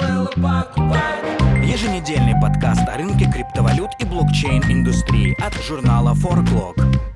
поплыла покупать. Еженедельный подкаст о рынке криптовалют и блокчейн-индустрии от журнала ForClock.